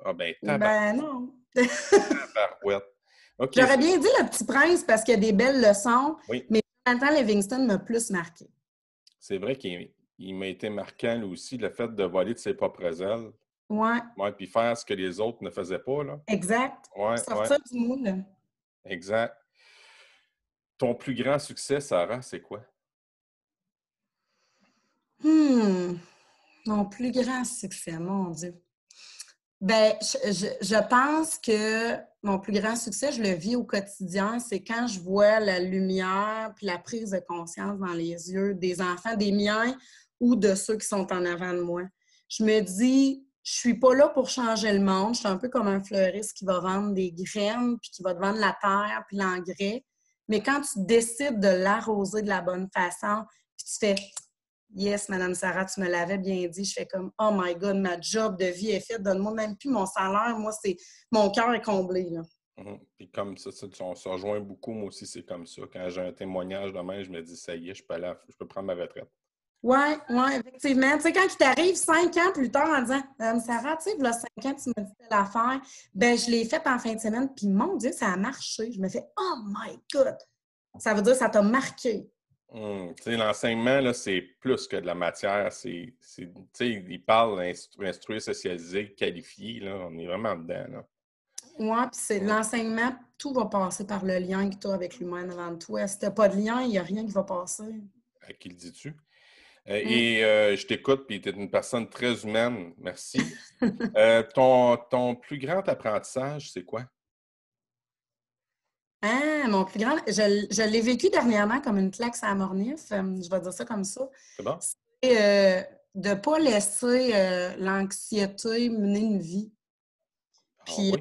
Ah ben, Ben non. Okay, J'aurais bien dit Le Petit Prince parce qu'il y a des belles leçons, oui. mais Jonathan Livingston m'a plus marqué. C'est vrai qu'il m'a été marquant, lui aussi, le fait de voler de ses propres ailes. Oui. Ouais, puis faire ce que les autres ne faisaient pas. Là. Exact. Ouais, Sortir du moule. Exact. Ton plus grand succès, Sarah, c'est quoi? Hmm. Mon plus grand succès, mon Dieu. Ben, je, pense que mon plus grand succès, je le vis au quotidien, c'est quand je vois la lumière puis la prise de conscience dans les yeux des enfants, des miens ou de ceux qui sont en avant de moi. Je me dis, je suis pas là pour changer le monde. Je suis un peu comme un fleuriste qui va vendre des graines puis qui va te vendre la terre puis l'engrais. Mais quand tu décides de l'arroser de la bonne façon, puis tu fais Yes, Madame Sarah, tu me l'avais bien dit. Je fais comme Oh my God, ma job de vie est faite. Donne-moi même plus mon salaire. Moi, c'est mon cœur est comblé. Là. Mhm. Puis comme ça, on se rejoint beaucoup. Moi aussi, c'est comme ça. Quand j'ai un témoignage demain, je me dis Ça y est, je peux, je peux prendre ma retraite. Oui, oui, effectivement. Tu sais, quand il t'arrive cinq ans plus tard en disant Madame Sarah, tu sais, a cinq ans, tu m'as dit telle affaire, ben je l'ai faite en fin de semaine, puis mon Dieu, ça a marché. Je me fais Oh my God! Ça veut dire que ça t'a marqué. Hum, l'enseignement, c'est plus que de la matière. C'est, il parle d'instruire, socialiser, qualifier. Là, on est vraiment dedans. Oui, puis c'est l'enseignement, tout va passer par le lien que tu as avec l'humain avant toi. Si tu n'as pas de lien, il n'y a rien qui va passer. À qui le dis-tu? Euh, hum. Et euh, je t'écoute, puis tu es une personne très humaine. Merci. Euh, ton, ton plus grand apprentissage, c'est quoi? Ah, mon plus grand, je, l'ai vécu dernièrement comme une claque à Mornif, euh, je vais dire ça comme ça. C'est bon? C'est euh, de ne pas laisser euh, l'anxiété mener une vie. Ah Puis,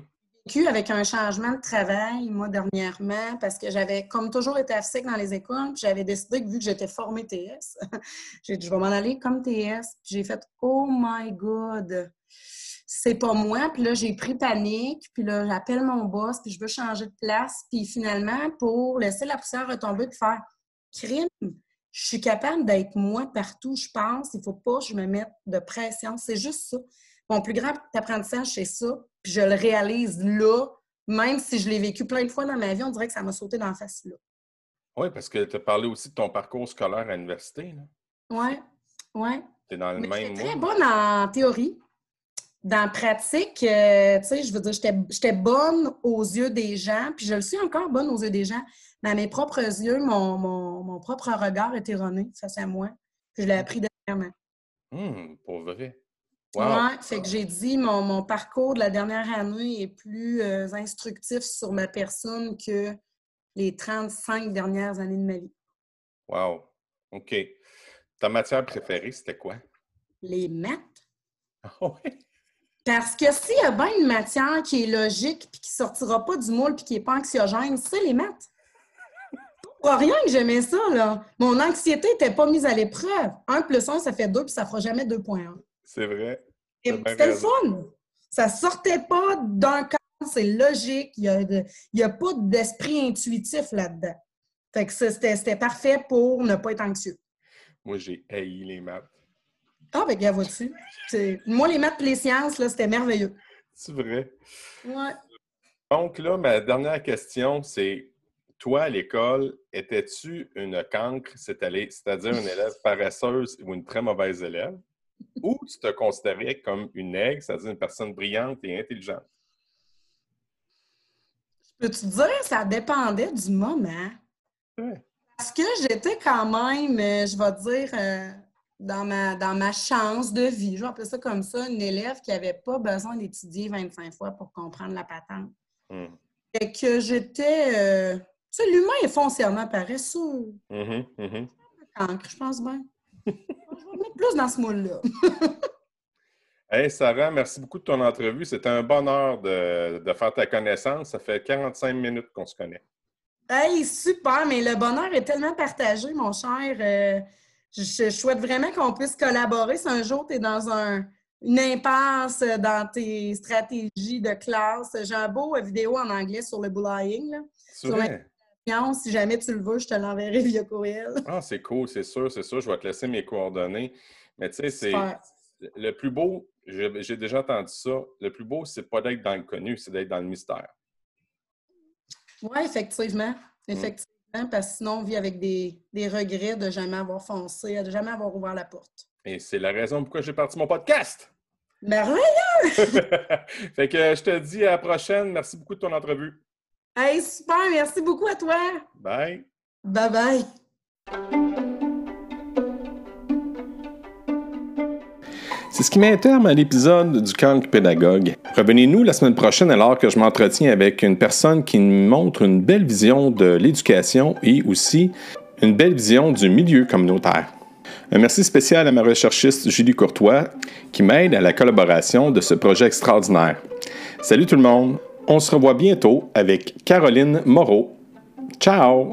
j'ai vécu avec un changement de travail, moi, dernièrement, parce que j'avais, comme toujours, été AFSEC dans les écoles, puis j'avais décidé que vu que j'étais formée TS, j'ai dit, je vais m'en aller comme TS. Puis j'ai fait, oh my God! C'est pas moi. Puis là, j'ai pris panique. Puis là, j'appelle mon boss, puis je veux changer de place. Puis finalement, pour laisser la poussière retomber, puis faire crime, je suis capable d'être moi partout, je pense. Il faut pas que je me mette de pression. C'est juste ça. Mon plus grand apprentissage, c'est ça. Puis je le réalise là, même si je l'ai vécu plein de fois dans ma vie, on dirait que ça m'a sauté dans la face là. Oui, parce que tu as parlé aussi de ton parcours scolaire à l'université. Oui, oui. Tu es dans le même très bonne en théorie. Dans la pratique, euh, tu sais, je veux dire, j'étais bonne aux yeux des gens, puis je le suis encore bonne aux yeux des gens, mais à mes propres yeux, mon, propre regard est erroné face à moi. Puis je l'ai appris dernièrement. Hum, pour vrai. Wow. fait que j'ai dit, mon, mon, parcours de la dernière année est plus euh, instructif sur ma personne que les 35 dernières années de ma vie. Wow. OK. Ta matière préférée, c'était quoi? Les maths. Ah oui? Parce que s'il y a bien une matière qui est logique puis qui ne sortira pas du moule puis qui n'est pas anxiogène, c'est les maths. Pour rien que j'aimais ça, là. Mon anxiété n'était pas mise à l'épreuve. 1 plus 1, ça fait 2 puis ça ne fera jamais 2.1. C'est vrai. C'était le fun. Ça sortait pas d'un camp, c'est logique. Il n'y a, pas d'esprit intuitif là-dedans. Fait que c'était parfait pour ne pas être anxieux. Moi, j'ai haï les maths. Ah, ben, gars, vois-tu? Moi, les maths et les sciences, là, c'était merveilleux. C'est vrai. Ouais. Donc, là, ma dernière question, c'est toi, à l'école, étais-tu une cancre, c'est-à-dire une élève paresseuse ou une très mauvaise élève? ou tu te considérais comme une aigle, c'est-à-dire une personne brillante et intelligente? Je peux te dire, ça dépendait du moment? Parce que j'étais quand même, euh, je vais dire, euh, dans, ma, dans ma chance de vie, je vais appeler ça comme ça, une élève qui n'avait pas besoin d'étudier 25 fois pour comprendre la patente. Hmm. Et que j'étais. Euh, tu sais, l'humain est foncièrement paresseux. Mm -hmm, je pense bien. plus dans ce moule-là. hey Sarah, merci beaucoup de ton entrevue. C'était un bonheur de, faire ta connaissance. Ça fait 45 minutes qu'on se connaît. Hey, super, mais le bonheur est tellement partagé, mon cher. Euh, je, souhaite vraiment qu'on puisse collaborer. Si un jour tu es dans une impasse dans tes stratégies de classe, j'ai un beau vidéo en anglais sur le bullying. Là, sur si jamais tu le veux, je te l'enverrai via courriel. Ah, c'est cool, c'est sûr, c'est sûr. Je vais te laisser mes coordonnées. Mais tu sais, c'est le plus beau, j'ai déjà entendu ça, le plus beau, c'est pas d'être dans le connu, c'est d'être dans le mystère. Oui, effectivement. Mm. Effectivement, parce que sinon, on vit avec des, regrets de jamais avoir foncé, de jamais avoir ouvert la porte. Et c'est la raison pourquoi j'ai parti mon podcast. Merveilleux! fait que je te dis à la prochaine. Merci beaucoup de ton entrevue. Hey, super, merci beaucoup à toi. Bye. Bye C'est ce qui met un terme à l'épisode du camp pédagogue. Revenez-nous la semaine prochaine alors que je m'entretiens avec une personne qui nous montre une belle vision de l'éducation et aussi une belle vision du milieu communautaire. Un merci spécial à ma recherchiste Julie Courtois qui m'aide à la collaboration de ce projet extraordinaire. Salut tout le monde! On se revoit bientôt avec Caroline Moreau. Ciao!